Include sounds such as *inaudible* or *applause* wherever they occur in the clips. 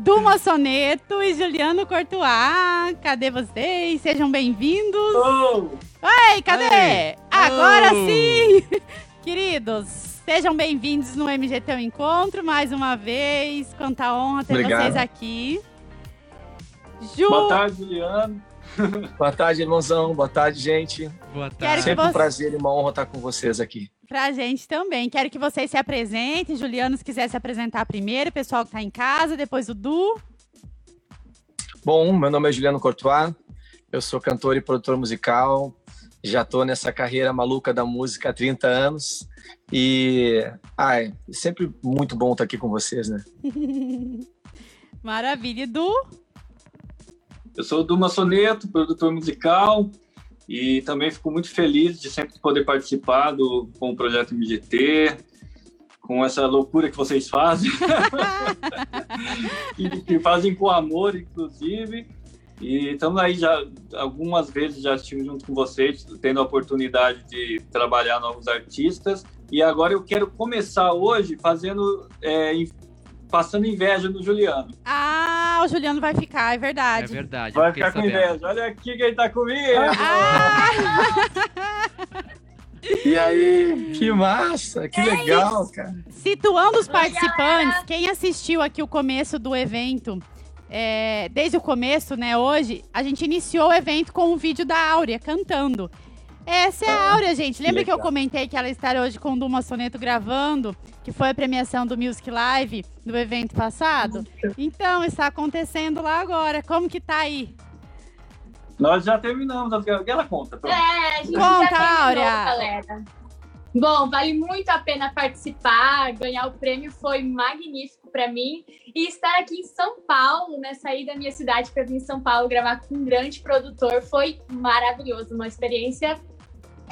Duma Soneto e Juliano Courtois. Cadê vocês? Sejam bem-vindos. Oh! Oi, cadê? Agora oh. sim! *laughs* Queridos, sejam bem-vindos no MGT Encontro mais uma vez. Quanta honra ter Obrigado. vocês aqui. Ju... Boa tarde, Juliano. Boa tarde, irmãozão. Boa tarde, gente. Boa tarde. Sempre você... um prazer e uma honra estar com vocês aqui. Pra gente também. Quero que vocês se apresentem. Juliano, se quiser se apresentar primeiro, o pessoal que tá em casa, depois o Du. Bom, meu nome é Juliano Courtois, eu sou cantor e produtor musical, já tô nessa carreira maluca da música há 30 anos e ai, sempre muito bom estar aqui com vocês, né? *laughs* Maravilha, Du. Eu sou o Du Massoneto, produtor musical, e também fico muito feliz de sempre poder participar do, com o projeto MGT, com essa loucura que vocês fazem, que, *laughs* que, fazem com amor, inclusive. E estamos aí já, algumas vezes já estive junto com vocês, tendo a oportunidade de trabalhar novos artistas. E agora eu quero começar hoje fazendo é, passando inveja no Juliano. Ah, o Juliano vai ficar, é verdade. É verdade. Vai ficar com inveja. Olha aqui quem tá comigo. Ah! *laughs* E aí, que massa, que é legal, isso. cara. Situando os participantes, quem assistiu aqui o começo do evento, é, desde o começo, né, hoje, a gente iniciou o evento com um vídeo da Áurea cantando. Essa é a ah, Áurea, gente. Lembra que, que eu comentei que ela estará hoje com o Duma Soneto gravando, que foi a premiação do Music Live do evento passado? Então, está acontecendo lá agora. Como que tá aí? Nós já terminamos. Ela conta. Pronto. É, a gente conta, já terminou, Áurea. galera. Bom, vale muito a pena participar, ganhar o prêmio foi magnífico para mim e estar aqui em São Paulo, né, sair da minha cidade para vir em São Paulo gravar com um grande produtor foi maravilhoso, uma experiência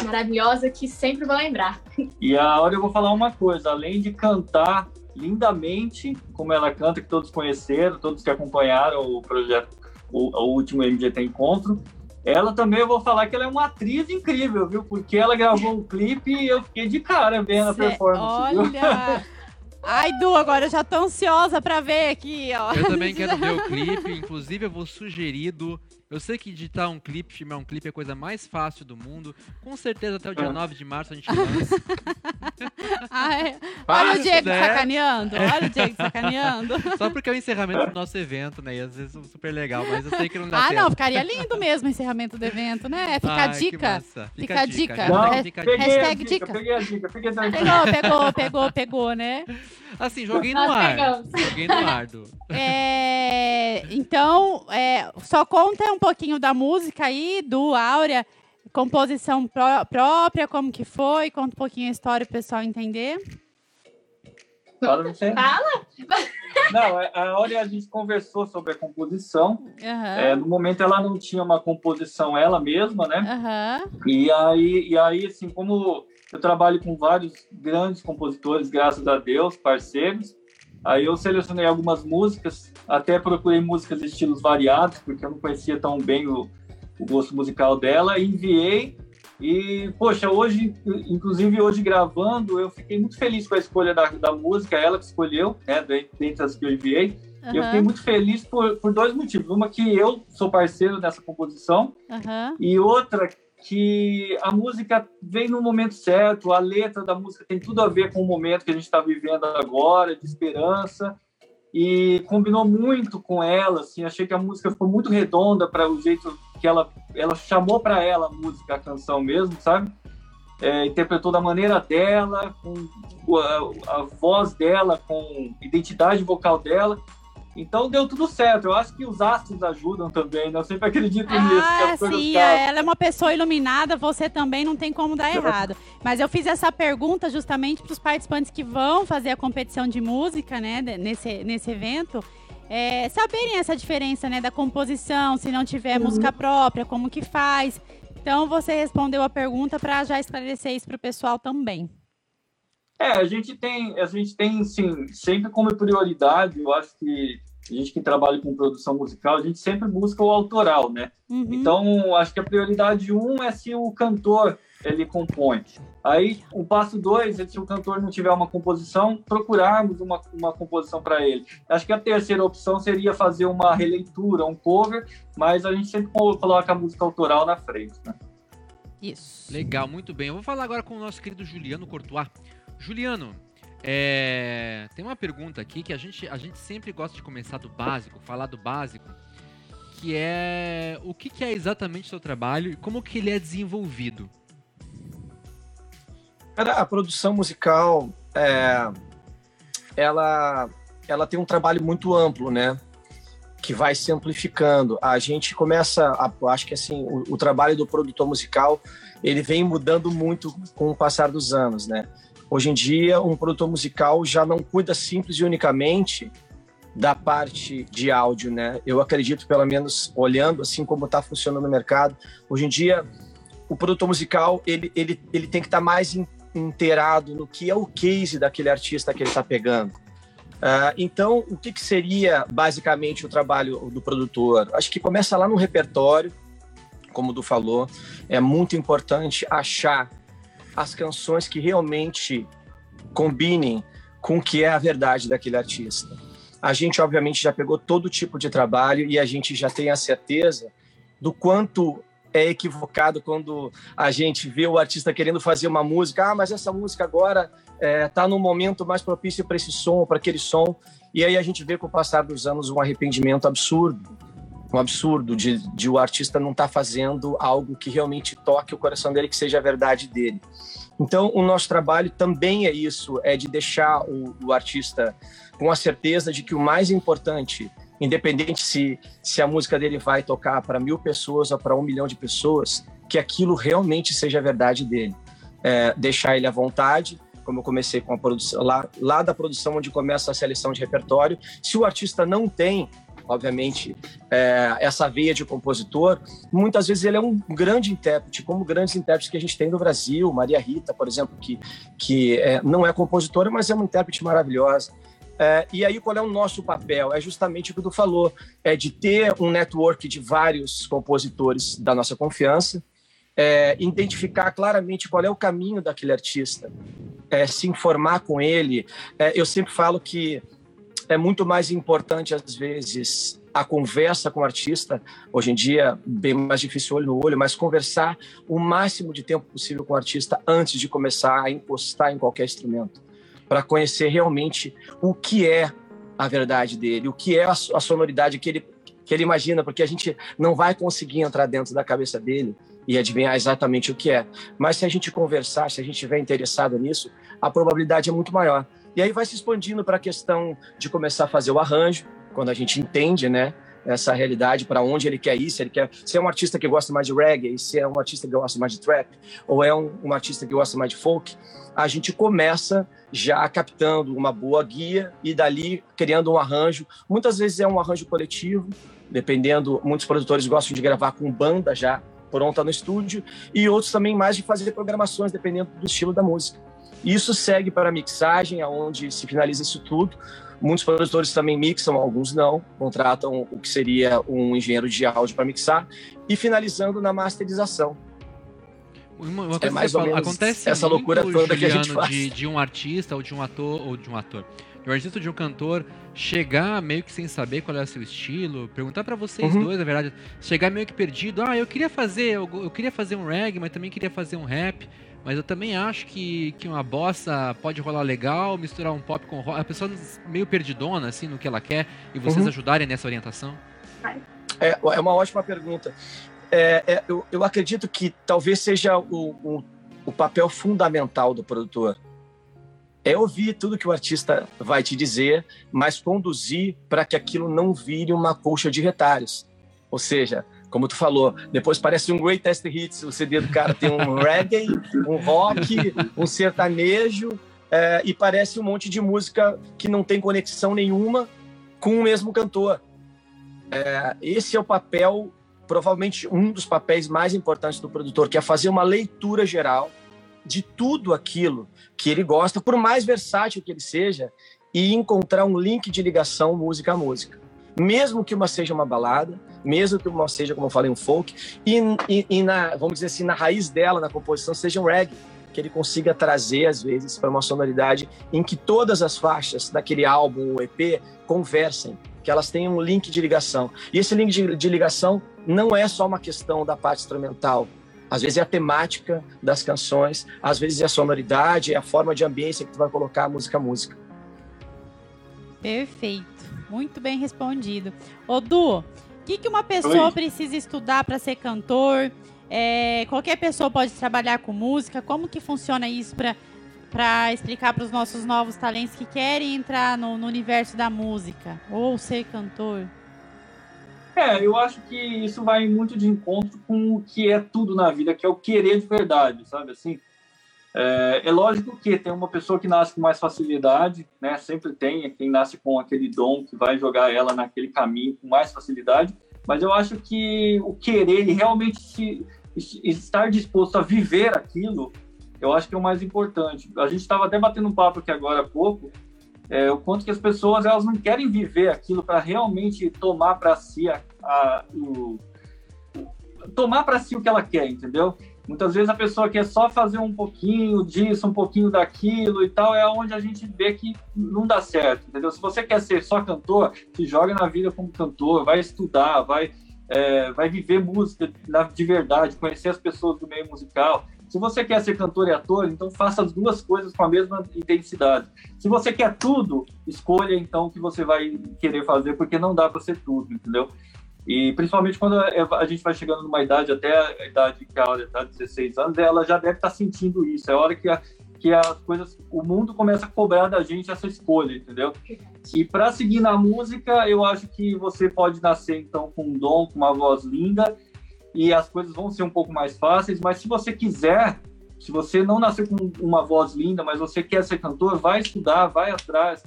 maravilhosa que sempre vou lembrar. E a hora eu vou falar uma coisa, além de cantar lindamente, como ela canta, que todos conheceram, todos que acompanharam o projeto, o, o último MGT Encontro, ela também eu vou falar que ela é uma atriz incrível, viu? Porque ela gravou um clipe e eu fiquei de cara vendo Cê, a performance. Olha! Ai, Du, agora eu já tô ansiosa pra ver aqui, ó. Eu também quero *laughs* ver o clipe, inclusive eu vou sugerir do eu sei que editar um clipe, filmar um clipe é a coisa mais fácil do mundo. Com certeza até o dia 9 de março a gente lança. Ai, *laughs* olha o Diego né? sacaneando, olha o Diego sacaneando. *laughs* Só porque é o encerramento do nosso evento, né? E às vezes é super legal, mas eu sei que não dá Ah, tempo. não, ficaria lindo mesmo o encerramento do evento, né? Fica Ai, a dica. Fica, fica, a dica. dica. Não, fica a dica. Hashtag dica. Peguei a dica, peguei a dica. Pegou, pegou, pegou, pegou, né? Assim, joguei no ar. Joguei no ar, do. É, então, é, só conta um pouquinho da música aí, do Áurea, composição pró própria, como que foi, conta um pouquinho a história para o pessoal entender. Fala, você. Fala! Não, é, a Áurea a gente conversou sobre a composição. Uhum. É, no momento ela não tinha uma composição ela mesma, né? Uhum. E aí, e aí, assim, como eu trabalho com vários grandes compositores, graças a Deus, parceiros, Aí eu selecionei algumas músicas, até procurei músicas de estilos variados, porque eu não conhecia tão bem o, o gosto musical dela, e enviei. E, poxa, hoje, inclusive hoje gravando, eu fiquei muito feliz com a escolha da, da música, ela que escolheu, né, dentre as que eu enviei. Uhum. E eu fiquei muito feliz por, por dois motivos. Uma, que eu sou parceiro dessa composição, uhum. e outra, que a música vem no momento certo, a letra da música tem tudo a ver com o momento que a gente está vivendo agora, de esperança, e combinou muito com ela, assim, achei que a música ficou muito redonda para o jeito que ela, ela chamou para ela a música, a canção mesmo, sabe? É, interpretou da maneira dela, com a, a voz dela, com identidade vocal dela, então deu tudo certo. Eu acho que os astros ajudam também, né? Eu sempre acredito ah, nisso. Ah, sim, ela é uma pessoa iluminada, você também não tem como dar errado. Mas eu fiz essa pergunta justamente para os participantes que vão fazer a competição de música, né, nesse, nesse evento. É, saberem essa diferença, né, da composição, se não tiver uhum. música própria, como que faz. Então você respondeu a pergunta para já esclarecer isso para o pessoal também. É, a gente tem, a gente tem, sim, sempre como prioridade, eu acho que a gente que trabalha com produção musical, a gente sempre busca o autoral, né? Uhum. Então, acho que a prioridade um é se o cantor ele compõe. Aí, o passo dois é se o cantor não tiver uma composição, procurarmos uma, uma composição para ele. Acho que a terceira opção seria fazer uma releitura, um cover, mas a gente sempre coloca a música autoral na frente, né? Isso. Legal, muito bem. Eu vou falar agora com o nosso querido Juliano Courtois. Juliano, é... tem uma pergunta aqui que a gente, a gente sempre gosta de começar do básico, falar do básico, que é o que, que é exatamente o seu trabalho e como que ele é desenvolvido. Cara, a produção musical, é... ela, ela tem um trabalho muito amplo, né? que vai se amplificando. A gente começa, a, acho que assim, o, o, trabalho do produtor musical, ele vem mudando muito com o passar dos anos, né? Hoje em dia, um produtor musical já não cuida simples e unicamente da parte de áudio, né? Eu acredito, pelo menos olhando assim como está funcionando no mercado, hoje em dia o produtor musical ele, ele, ele tem que estar tá mais inteirado no que é o case daquele artista que ele está pegando Uh, então, o que, que, seria basicamente o trabalho do produtor? Acho que começa lá no repertório, como o Du falou, é muito importante achar as canções que realmente combinem com o que é a verdade daquele artista. A gente, obviamente, já pegou todo tipo de trabalho e a gente já tem a certeza do quanto é equivocado quando a gente vê o artista querendo fazer uma música. Ah, mas essa música agora está é, tá no momento mais propício para esse som, para aquele som. E aí a gente vê com o passar dos anos um arrependimento absurdo, um absurdo de, de o artista não estar tá fazendo algo que realmente toque o coração dele, que seja a verdade dele. Então, o nosso trabalho também é isso, é de deixar o, o artista com a certeza de que o mais importante, independente se, se a música dele vai tocar para mil pessoas ou para um milhão de pessoas, que aquilo realmente seja a verdade dele. É, deixar ele à vontade, como eu comecei com a produção, lá, lá da produção onde começa a seleção de repertório. Se o artista não tem, obviamente, é, essa veia de compositor, muitas vezes ele é um grande intérprete, como grandes intérpretes que a gente tem no Brasil, Maria Rita, por exemplo, que, que é, não é compositora, mas é uma intérprete maravilhosa. É, e aí, qual é o nosso papel? É justamente o que tu falou, é de ter um network de vários compositores da nossa confiança, é, identificar claramente qual é o caminho daquele artista, é, se informar com ele. É, eu sempre falo que é muito mais importante, às vezes, a conversa com o artista. Hoje em dia, bem mais difícil olho no olho, mas conversar o máximo de tempo possível com o artista antes de começar a encostar em qualquer instrumento, para conhecer realmente o que é a verdade dele, o que é a, a sonoridade que ele, que ele imagina, porque a gente não vai conseguir entrar dentro da cabeça dele e adivinhar exatamente o que é. Mas se a gente conversar, se a gente estiver interessado nisso, a probabilidade é muito maior. E aí vai se expandindo para a questão de começar a fazer o arranjo, quando a gente entende, né? essa realidade para onde ele quer ir, se ele quer se é um artista que gosta mais de reggae, se é um artista que gosta mais de trap, ou é um, um artista que gosta mais de folk, a gente começa já captando uma boa guia e dali criando um arranjo. Muitas vezes é um arranjo coletivo, dependendo, muitos produtores gostam de gravar com banda já pronta no estúdio, e outros também mais de fazer programações, dependendo do estilo da música. Isso segue para a mixagem, aonde se finaliza isso tudo. Muitos produtores também mixam, alguns não, contratam o que seria um engenheiro de áudio para mixar, e finalizando na masterização. Uma, uma é mais ou menos acontece essa loucura toda Juliano, que a gente faz. De, de um artista ou de um ator ou de um ator de um artista de um cantor chegar meio que sem saber qual é o seu estilo, perguntar para vocês uhum. dois, na verdade, chegar meio que perdido, ah, eu queria fazer, eu, eu, queria fazer um reggae, mas também queria fazer um rap, mas eu também acho que, que uma bossa pode rolar legal, misturar um pop com rock, a pessoa meio perdidona, assim, no que ela quer, e vocês uhum. ajudarem nessa orientação? É, é uma ótima pergunta. É, é, eu, eu acredito que talvez seja o, o, o papel fundamental do produtor é ouvir tudo que o artista vai te dizer, mas conduzir para que aquilo não vire uma colcha de retalhos. Ou seja, como tu falou, depois parece um Great Test Hits, o CD do cara tem um *laughs* reggae, um rock, um sertanejo, é, e parece um monte de música que não tem conexão nenhuma com o mesmo cantor. É, esse é o papel, provavelmente um dos papéis mais importantes do produtor, que é fazer uma leitura geral de tudo aquilo que ele gosta, por mais versátil que ele seja, e encontrar um link de ligação música a música. Mesmo que uma seja uma balada, mesmo que uma seja, como eu falei, um folk, e, e, e na, vamos dizer assim, na raiz dela, na composição, seja um reggae. que ele consiga trazer, às vezes, para uma sonoridade em que todas as faixas daquele álbum ou EP conversem, que elas tenham um link de ligação. E esse link de, de ligação não é só uma questão da parte instrumental, às vezes é a temática das canções, às vezes é a sonoridade, é a forma de ambiência que tu vai colocar música a música. Perfeito. Muito bem respondido. Ô, Du, o que, que uma pessoa Oi. precisa estudar para ser cantor? É, qualquer pessoa pode trabalhar com música? Como que funciona isso para explicar para os nossos novos talentos que querem entrar no, no universo da música ou ser cantor? É, eu acho que isso vai muito de encontro com o que é tudo na vida, que é o querer de verdade, sabe? Assim, é, é, lógico que tem uma pessoa que nasce com mais facilidade, né? Sempre tem quem nasce com aquele dom que vai jogar ela naquele caminho com mais facilidade. Mas eu acho que o querer e realmente se, estar disposto a viver aquilo, eu acho que é o mais importante. A gente estava até batendo um papo aqui agora há pouco é, o quanto que as pessoas elas não querem viver aquilo para realmente tomar para si a, a, o, tomar para si o que ela quer, entendeu? Muitas vezes a pessoa quer só fazer um pouquinho disso, um pouquinho daquilo e tal, é onde a gente vê que não dá certo, entendeu? Se você quer ser só cantor, se joga na vida como cantor, vai estudar, vai, é, vai viver música de verdade, conhecer as pessoas do meio musical, se você quer ser cantor e ator, então faça as duas coisas com a mesma intensidade. Se você quer tudo, escolha então o que você vai querer fazer, porque não dá para ser tudo, entendeu? E principalmente quando a gente vai chegando numa idade, até a idade que a Áurea está, 16 anos, ela já deve estar tá sentindo isso. É a hora que, a, que as coisas, o mundo começa a cobrar da gente essa escolha, entendeu? E para seguir na música, eu acho que você pode nascer então com um dom, com uma voz linda, e as coisas vão ser um pouco mais fáceis, mas se você quiser, se você não nasceu com uma voz linda, mas você quer ser cantor, vai estudar, vai atrás,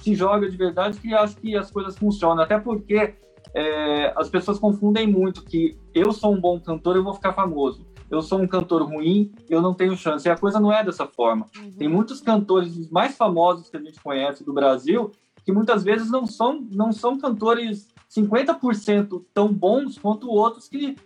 se joga de verdade, que acho que as coisas funcionam. Até porque é, as pessoas confundem muito que eu sou um bom cantor, eu vou ficar famoso. Eu sou um cantor ruim, eu não tenho chance. E a coisa não é dessa forma. Uhum. Tem muitos cantores mais famosos que a gente conhece do Brasil que muitas vezes não são, não são cantores 50% tão bons quanto outros que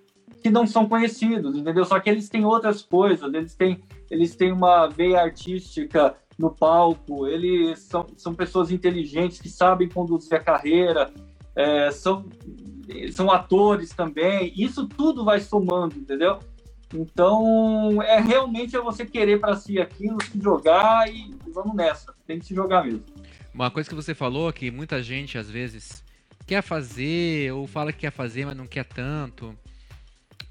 que não são conhecidos, entendeu? Só que eles têm outras coisas, eles têm, eles têm uma veia artística no palco, eles são, são pessoas inteligentes que sabem conduzir a carreira, é, são, são atores também, isso tudo vai somando, entendeu? Então, é realmente é você querer para si aquilo, se jogar e vamos nessa, tem que se jogar mesmo. Uma coisa que você falou que muita gente às vezes quer fazer ou fala que quer fazer, mas não quer tanto.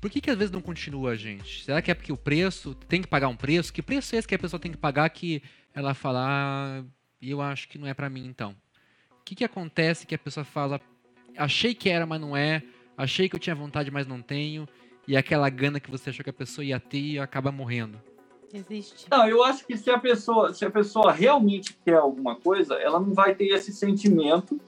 Por que, que às vezes não continua gente? Será que é porque o preço tem que pagar um preço? Que preço é esse que a pessoa tem que pagar que ela fala, ah, eu acho que não é para mim então? O que, que acontece que a pessoa fala, achei que era, mas não é, achei que eu tinha vontade, mas não tenho, e aquela gana que você achou que a pessoa ia ter e acaba morrendo? Existe. Não, eu acho que se a pessoa, se a pessoa realmente quer alguma coisa, ela não vai ter esse sentimento,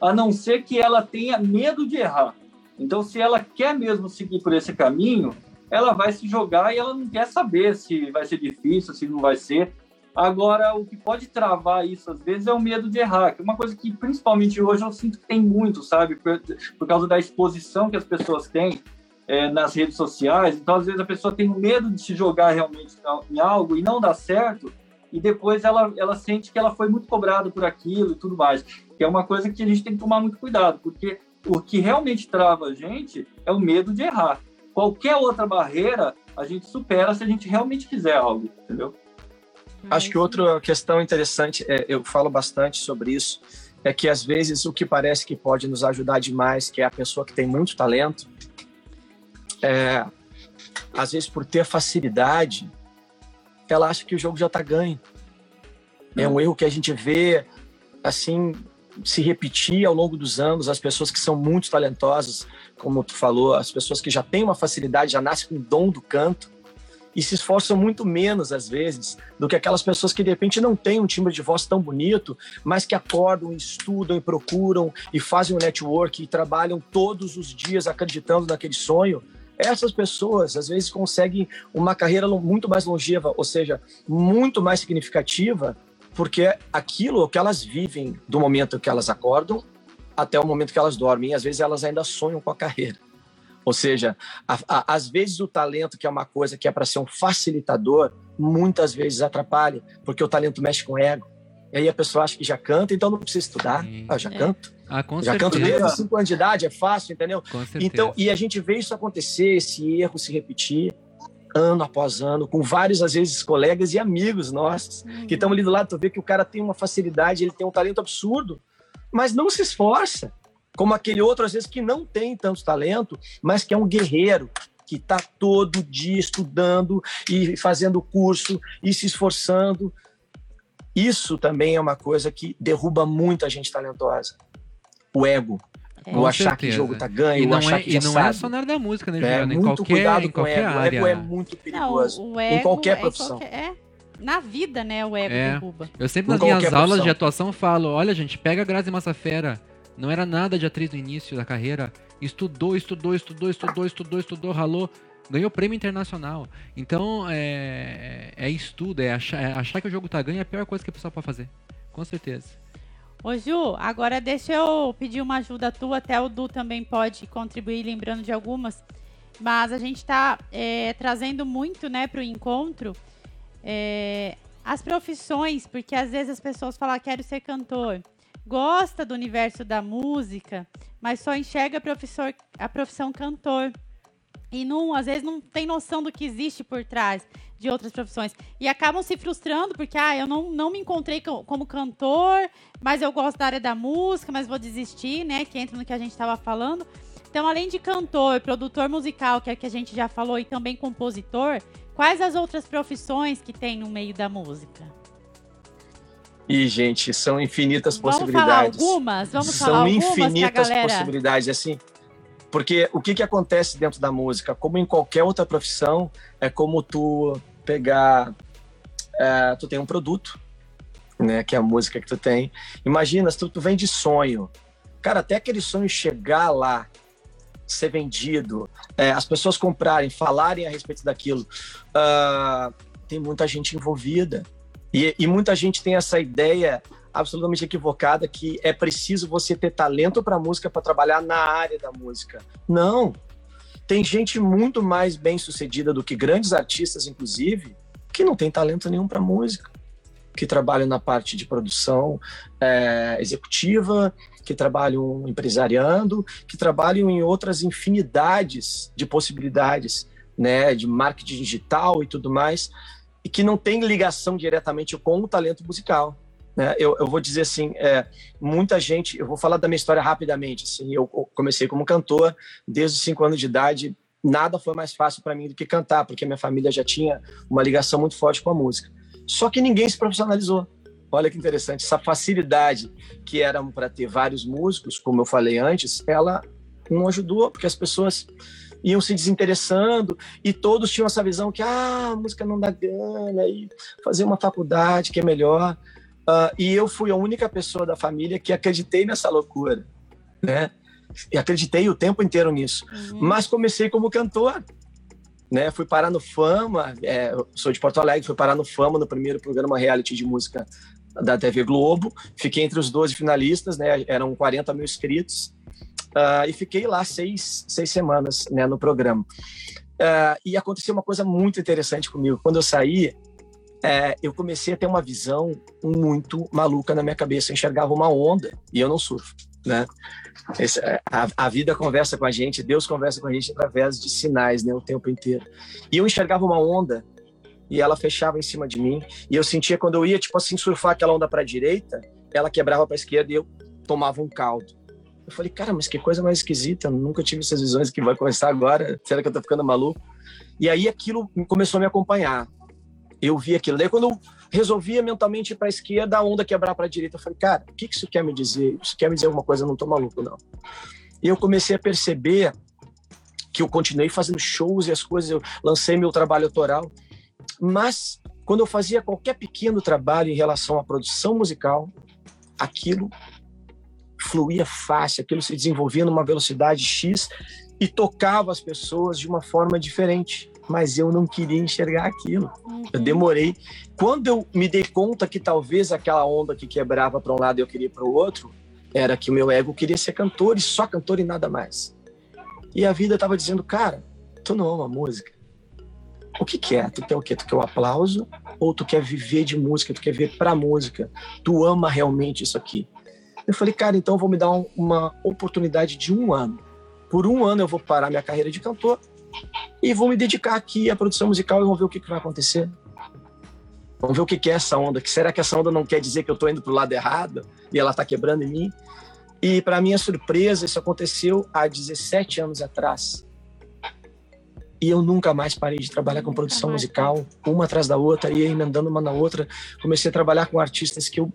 a não ser que ela tenha medo de errar. Então, se ela quer mesmo seguir por esse caminho, ela vai se jogar e ela não quer saber se vai ser difícil, se não vai ser. Agora, o que pode travar isso às vezes é o medo de errar, que é uma coisa que principalmente hoje eu sinto que tem muito, sabe? Por, por causa da exposição que as pessoas têm é, nas redes sociais. Então, às vezes a pessoa tem medo de se jogar realmente em algo e não dá certo, e depois ela, ela sente que ela foi muito cobrada por aquilo e tudo mais. Que é uma coisa que a gente tem que tomar muito cuidado, porque o que realmente trava a gente é o medo de errar. Qualquer outra barreira a gente supera se a gente realmente quiser algo, entendeu? Acho que outra questão interessante, é, eu falo bastante sobre isso, é que às vezes o que parece que pode nos ajudar demais, que é a pessoa que tem muito talento, é, às vezes por ter facilidade, ela acha que o jogo já está ganho. É um erro que a gente vê assim se repetir ao longo dos anos, as pessoas que são muito talentosas, como tu falou, as pessoas que já têm uma facilidade, já nascem com o dom do canto e se esforçam muito menos às vezes do que aquelas pessoas que de repente não têm um timbre de voz tão bonito, mas que acordam, estudam e procuram e fazem um network e trabalham todos os dias acreditando naquele sonho. Essas pessoas às vezes conseguem uma carreira muito mais longeva, ou seja, muito mais significativa porque aquilo que elas vivem do momento que elas acordam até o momento que elas dormem, e às vezes elas ainda sonham com a carreira. Ou seja, a, a, às vezes o talento, que é uma coisa que é para ser um facilitador, muitas vezes atrapalha, porque o talento mexe com o ego. E aí a pessoa acha que já canta, então não precisa estudar. Ah, já é. canto. Ah, com já certeza. canto desde os 5 anos de idade, é fácil, entendeu? Com então, e a gente vê isso acontecer, esse erro se repetir ano após ano, com vários, às vezes, colegas e amigos nossos uhum. que estão ali do lado. Tu vê que o cara tem uma facilidade, ele tem um talento absurdo, mas não se esforça. Como aquele outro, às vezes, que não tem tanto talento, mas que é um guerreiro, que está todo dia estudando e fazendo curso e se esforçando. Isso também é uma coisa que derruba muita gente talentosa. O ego. É, o achar certeza. que o jogo tá ganho, e não achar é, que E não sabe. é só na área da música, né, é, Juliana? É, muito qualquer, cuidado em com o ego. Área. O ego é muito perigoso. Não, em qualquer é profissão. Qualquer, é, na vida, né, o ego é. derruba. Eu sempre nas minhas aulas profissão. de atuação falo, olha, gente, pega a Grazi Massafera. Não era nada de atriz no início da carreira. Estudou, estudou, estudou, estudou, estudou, estudou, ralou ganhou prêmio internacional. Então, é, é estudo, é achar, é achar, que o jogo tá ganho é a pior coisa que a pessoa pode fazer. Com certeza. Ô Ju, agora deixa eu pedir uma ajuda tua, até o Du também pode contribuir, lembrando de algumas. Mas a gente está é, trazendo muito né, para o encontro é, as profissões, porque às vezes as pessoas falam, ah, quero ser cantor. Gosta do universo da música, mas só enxerga a, a profissão cantor e não, às vezes não tem noção do que existe por trás de outras profissões. E acabam se frustrando porque, ah, eu não, não me encontrei como cantor, mas eu gosto da área da música, mas vou desistir, né? Que entra no que a gente estava falando. Então, além de cantor, produtor musical, que é que a gente já falou, e também compositor, quais as outras profissões que tem no meio da música? E, gente, são infinitas vamos possibilidades. Falar algumas? Vamos são falar algumas infinitas galera... possibilidades. Assim, porque o que, que acontece dentro da música? Como em qualquer outra profissão, é como tu pegar. É, tu tem um produto, né? Que é a música que tu tem. Imagina, se tu, tu vem de sonho. Cara, até aquele sonho chegar lá, ser vendido, é, as pessoas comprarem, falarem a respeito daquilo, uh, tem muita gente envolvida. E, e muita gente tem essa ideia absolutamente equivocada que é preciso você ter talento para música para trabalhar na área da música. Não. Tem gente muito mais bem sucedida do que grandes artistas, inclusive, que não tem talento nenhum para música, que trabalham na parte de produção é, executiva, que trabalham empresariando, que trabalham em outras infinidades de possibilidades, né, de marketing digital e tudo mais, e que não tem ligação diretamente com o talento musical. Né? Eu, eu, vou dizer assim, é, muita gente, eu vou falar da minha história rapidamente. Assim, eu comecei como cantor desde os cinco anos de idade. Nada foi mais fácil para mim do que cantar, porque minha família já tinha uma ligação muito forte com a música. Só que ninguém se profissionalizou. Olha que interessante, essa facilidade que era para ter vários músicos, como eu falei antes, ela não ajudou, porque as pessoas iam se desinteressando e todos tinham essa visão que ah, a música não dá grana e fazer uma faculdade que é melhor. Uh, e eu fui a única pessoa da família que acreditei nessa loucura, né? E acreditei o tempo inteiro nisso. Uhum. Mas comecei como cantor, né? Fui parar no Fama, é, sou de Porto Alegre, fui parar no Fama no primeiro programa reality de música da TV Globo. Fiquei entre os 12 finalistas, né? Eram 40 mil inscritos. Uh, e fiquei lá seis, seis semanas né, no programa. Uh, e aconteceu uma coisa muito interessante comigo. Quando eu saí, é, eu comecei a ter uma visão muito maluca na minha cabeça. Eu enxergava uma onda e eu não surfo, né? Esse, é, a, a, vida conversa com a gente, Deus conversa com a gente através de sinais, né, o tempo inteiro. E eu enxergava uma onda e ela fechava em cima de mim e eu sentia quando eu ia tipo assim surfar aquela onda para a direita, ela quebrava para a esquerda e eu tomava um caldo. Eu falei, cara, mas que coisa mais esquisita, eu nunca tive essas visões que vai começar agora. Será que eu tô ficando maluco? E aí aquilo começou a me acompanhar eu vi aquilo. Daí, quando eu resolvia mentalmente ir para a esquerda, a onda quebrar para a direita, eu falei, cara, o que isso quer me dizer? Isso quer me dizer alguma coisa? Eu não estou maluco, não. E eu comecei a perceber que eu continuei fazendo shows e as coisas, eu lancei meu trabalho autoral, mas quando eu fazia qualquer pequeno trabalho em relação à produção musical, aquilo fluía fácil, aquilo se desenvolvia numa velocidade X e tocava as pessoas de uma forma diferente mas eu não queria enxergar aquilo. Uhum. Eu demorei. Quando eu me dei conta que talvez aquela onda que quebrava para um lado e eu queria para o outro, era que o meu ego queria ser cantor e só cantor e nada mais. E a vida tava dizendo, cara, tu não ama música. O que, que é? Tu quer o quê? Tu quer o aplauso? Ou tu quer viver de música? Tu quer viver pra música? Tu ama realmente isso aqui? Eu falei, cara, então eu vou me dar um, uma oportunidade de um ano. Por um ano eu vou parar minha carreira de cantor e vou me dedicar aqui à produção musical e vamos ver o que, que vai acontecer. Vamos ver o que, que é essa onda. Que será que essa onda não quer dizer que eu estou indo para o lado errado e ela está quebrando em mim? E para minha surpresa, isso aconteceu há 17 anos atrás. E eu nunca mais parei de trabalhar com produção musical, uma atrás da outra, ia emendando uma na outra. Comecei a trabalhar com artistas que eu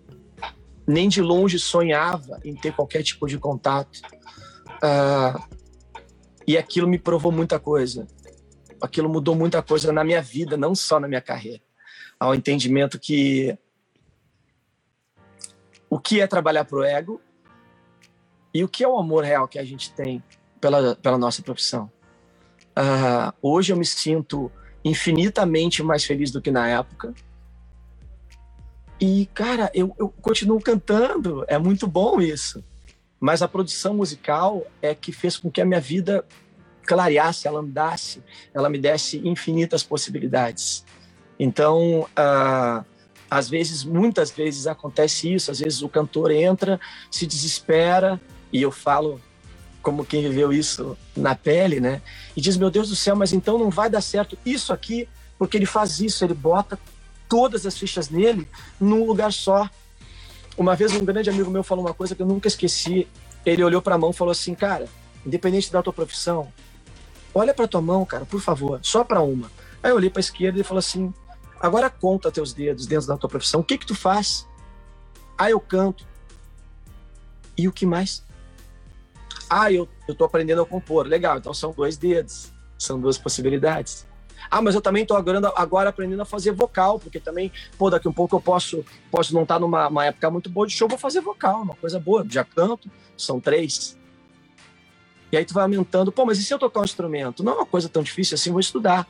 nem de longe sonhava em ter qualquer tipo de contato. Uh, e aquilo me provou muita coisa. Aquilo mudou muita coisa na minha vida, não só na minha carreira. Ao entendimento que o que é trabalhar para o ego e o que é o amor real que a gente tem pela, pela nossa profissão. Uh, hoje eu me sinto infinitamente mais feliz do que na época. E, cara, eu, eu continuo cantando, é muito bom isso. Mas a produção musical é que fez com que a minha vida clareasse, ela andasse, ela me desse infinitas possibilidades. Então, uh, às vezes, muitas vezes acontece isso, às vezes o cantor entra, se desespera, e eu falo como quem viveu isso na pele, né? E diz: Meu Deus do céu, mas então não vai dar certo isso aqui, porque ele faz isso, ele bota todas as fichas nele num lugar só. Uma vez um grande amigo meu falou uma coisa que eu nunca esqueci. Ele olhou para a mão e falou assim: Cara, independente da tua profissão, olha para tua mão, cara, por favor, só para uma. Aí eu olhei para a esquerda e falou assim: Agora conta teus dedos dentro da tua profissão. O que que tu faz? Ah, eu canto. E o que mais? Ah, eu, eu tô aprendendo a compor. Legal, então são dois dedos. São duas possibilidades. Ah, mas eu também estou agora, agora aprendendo a fazer vocal, porque também, pô, daqui um pouco eu posso, posso não estar tá numa época muito boa de show, vou fazer vocal, uma coisa boa. Já canto, são três. E aí tu vai aumentando. Pô, mas e se eu tocar um instrumento? Não é uma coisa tão difícil assim, vou estudar.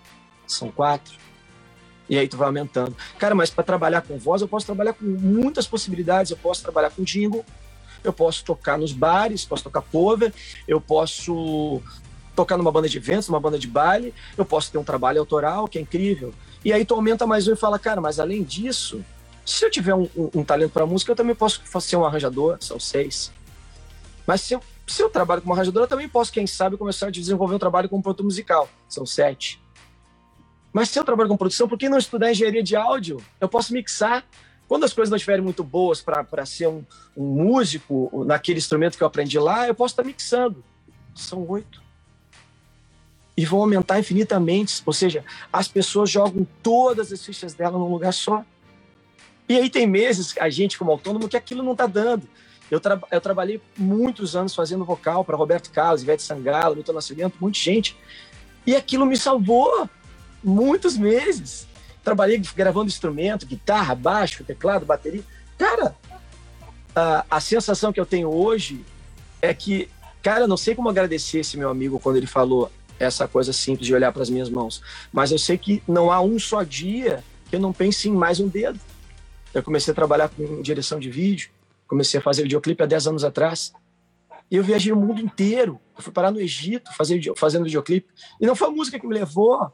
São quatro. E aí tu vai aumentando. Cara, mas para trabalhar com voz, eu posso trabalhar com muitas possibilidades. Eu posso trabalhar com jingle, eu posso tocar nos bares, posso tocar cover, eu posso tocar numa banda de eventos, numa banda de baile, eu posso ter um trabalho autoral que é incrível. E aí tu aumenta mais um e fala, cara, mas além disso, se eu tiver um, um, um talento para música, eu também posso ser um arranjador, são seis. Mas se eu, se eu trabalho como arranjador, eu também posso, quem sabe, começar a desenvolver um trabalho como produtor musical, são sete. Mas se eu trabalho com produção, por que não estudar engenharia de áudio? Eu posso mixar. Quando as coisas não estiverem muito boas para ser um, um músico naquele instrumento que eu aprendi lá, eu posso estar mixando. São oito e vão aumentar infinitamente. Ou seja, as pessoas jogam todas as fichas dela num lugar só. E aí tem meses, a gente como autônomo, que aquilo não está dando. Eu, tra eu, trabalhei muitos anos fazendo vocal para Roberto Carlos, Ivete Sangalo, Milton Nascimento, muita gente. E aquilo me salvou muitos meses. Trabalhei gravando instrumento, guitarra, baixo, teclado, bateria. Cara, a, a sensação que eu tenho hoje é que, cara, não sei como agradecer esse meu amigo quando ele falou essa coisa simples de olhar para as minhas mãos. Mas eu sei que não há um só dia que eu não pense em mais um dedo. Eu comecei a trabalhar com direção de vídeo, comecei a fazer videoclipe há 10 anos atrás. E eu viajei o mundo inteiro. Eu fui parar no Egito fazer, fazendo videoclipe. E não foi a música que me levou,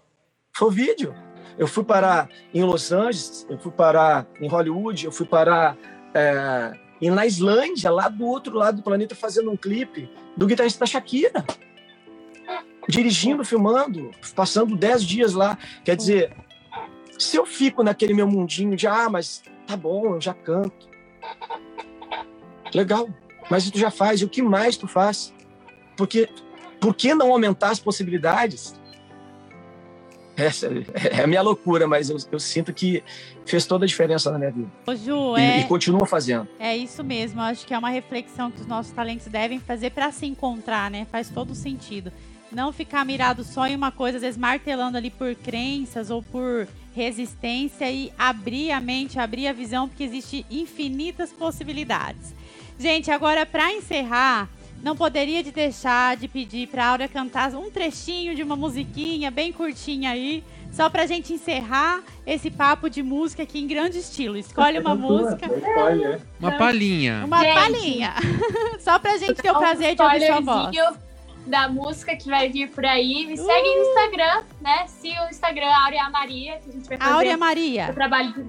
foi o vídeo. Eu fui parar em Los Angeles, eu fui parar em Hollywood, eu fui parar é, na Islândia, lá do outro lado do planeta, fazendo um clipe do guitarrista da Shakira dirigindo, filmando, passando dez dias lá. Quer dizer, se eu fico naquele meu mundinho de, ah, mas tá bom, eu já canto. Legal, mas tu já faz, e o que mais tu faz? Porque, por que não aumentar as possibilidades? Essa é a minha loucura, mas eu, eu, sinto que fez toda a diferença na minha vida. Ô, Ju, e, é... e continua fazendo. É isso mesmo. Eu acho que é uma reflexão que os nossos talentos devem fazer para se encontrar, né? Faz todo sentido. Não ficar mirado só em uma coisa, às vezes martelando ali por crenças ou por resistência e abrir a mente, abrir a visão, porque existe infinitas possibilidades. Gente, agora para encerrar, não poderia de deixar de pedir para a Áurea cantar um trechinho de uma musiquinha bem curtinha aí, só para a gente encerrar esse papo de música aqui em grande estilo. Escolhe uma *laughs* música. Uma palhinha. Uma gente. palhinha. *laughs* só para a gente ter o prazer de ouvir sua voz. Da música que vai vir por aí. Me uh! segue no Instagram, né? Siga o Instagram Áurea Maria, que a gente vai fazer Áurea Maria. o trabalho de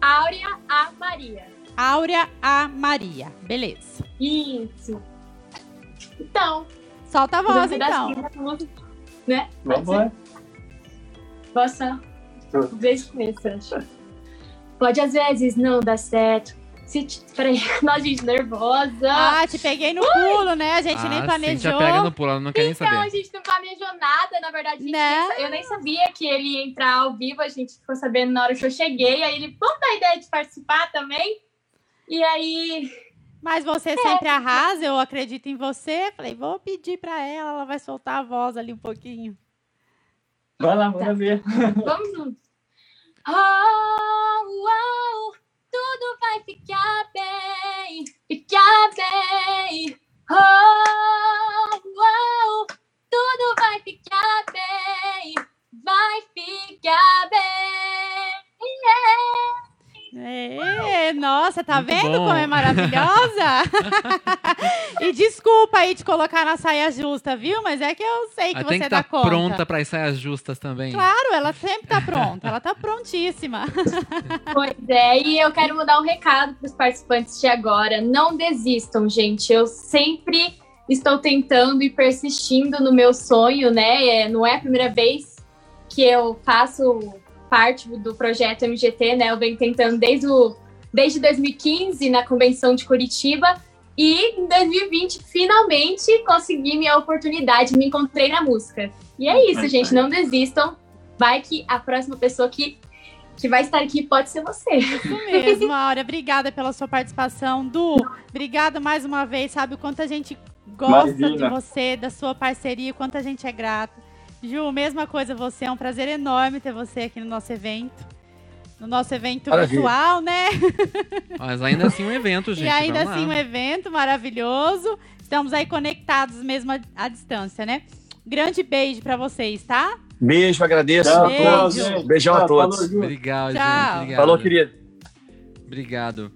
Áurea A Maria. Áurea A Maria. Beleza. Isso. Então. Solta a voz, então. né? Vamos lá. Posso? Desde o começo, Pode às vezes não dar certo se te... Peraí, *laughs* nossa, gente, nervosa. Ah, te peguei no pulo, né? A gente ah, nem planejou. Sim, já pega no pulo, ela não quer nem então, saber. Então, a gente não planejou nada, na verdade. Né? Nem... eu nem sabia que ele ia entrar ao vivo, a gente ficou sabendo na hora que eu cheguei. Aí ele, vamos dar ideia de participar também? E aí... Mas você é. sempre arrasa, eu acredito em você. Falei, vou pedir pra ela, ela vai soltar a voz ali um pouquinho. Vai lá, tá. ver. *laughs* Vamos juntos. Oh, oh, tudo vai ficar bem, ficar bem. Oh, oh, tudo vai ficar bem, vai ficar bem. Yeah. É, nossa, tá Muito vendo bom. como é maravilhosa? *laughs* e desculpa aí de colocar na saia justa, viu? Mas é que eu sei que Ela você tem que dá tá conta. pronta para as saias justas também. Claro, ela sempre tá pronta. ela tá prontíssima. *laughs* pois é, e eu quero mudar um recado para os participantes de agora. Não desistam, gente. Eu sempre estou tentando e persistindo no meu sonho, né? É, não é a primeira vez que eu faço parte do projeto MGT, né? Eu venho tentando desde, o, desde 2015 na convenção de Curitiba e em 2020 finalmente consegui minha oportunidade, me encontrei na música. E é isso, gente, não desistam. Vai que a próxima pessoa que que vai estar aqui pode ser você. Isso mesmo, Áurea. Obrigada pela sua participação. Du, obrigada mais uma vez. Sabe o quanto a gente gosta Imagina. de você, da sua parceria, o quanto a gente é grato. Ju, mesma coisa você. É um prazer enorme ter você aqui no nosso evento. No nosso evento Maravilha. virtual, né? *laughs* Mas ainda assim um evento, gente. E ainda assim um evento maravilhoso. Estamos aí conectados mesmo à, à distância, né? Grande beijo para vocês, tá? Beijo, agradeço Tchau, a todos. Beijão a todos. Obrigado, Tchau. gente. Obrigado. Falou, querido. Obrigado.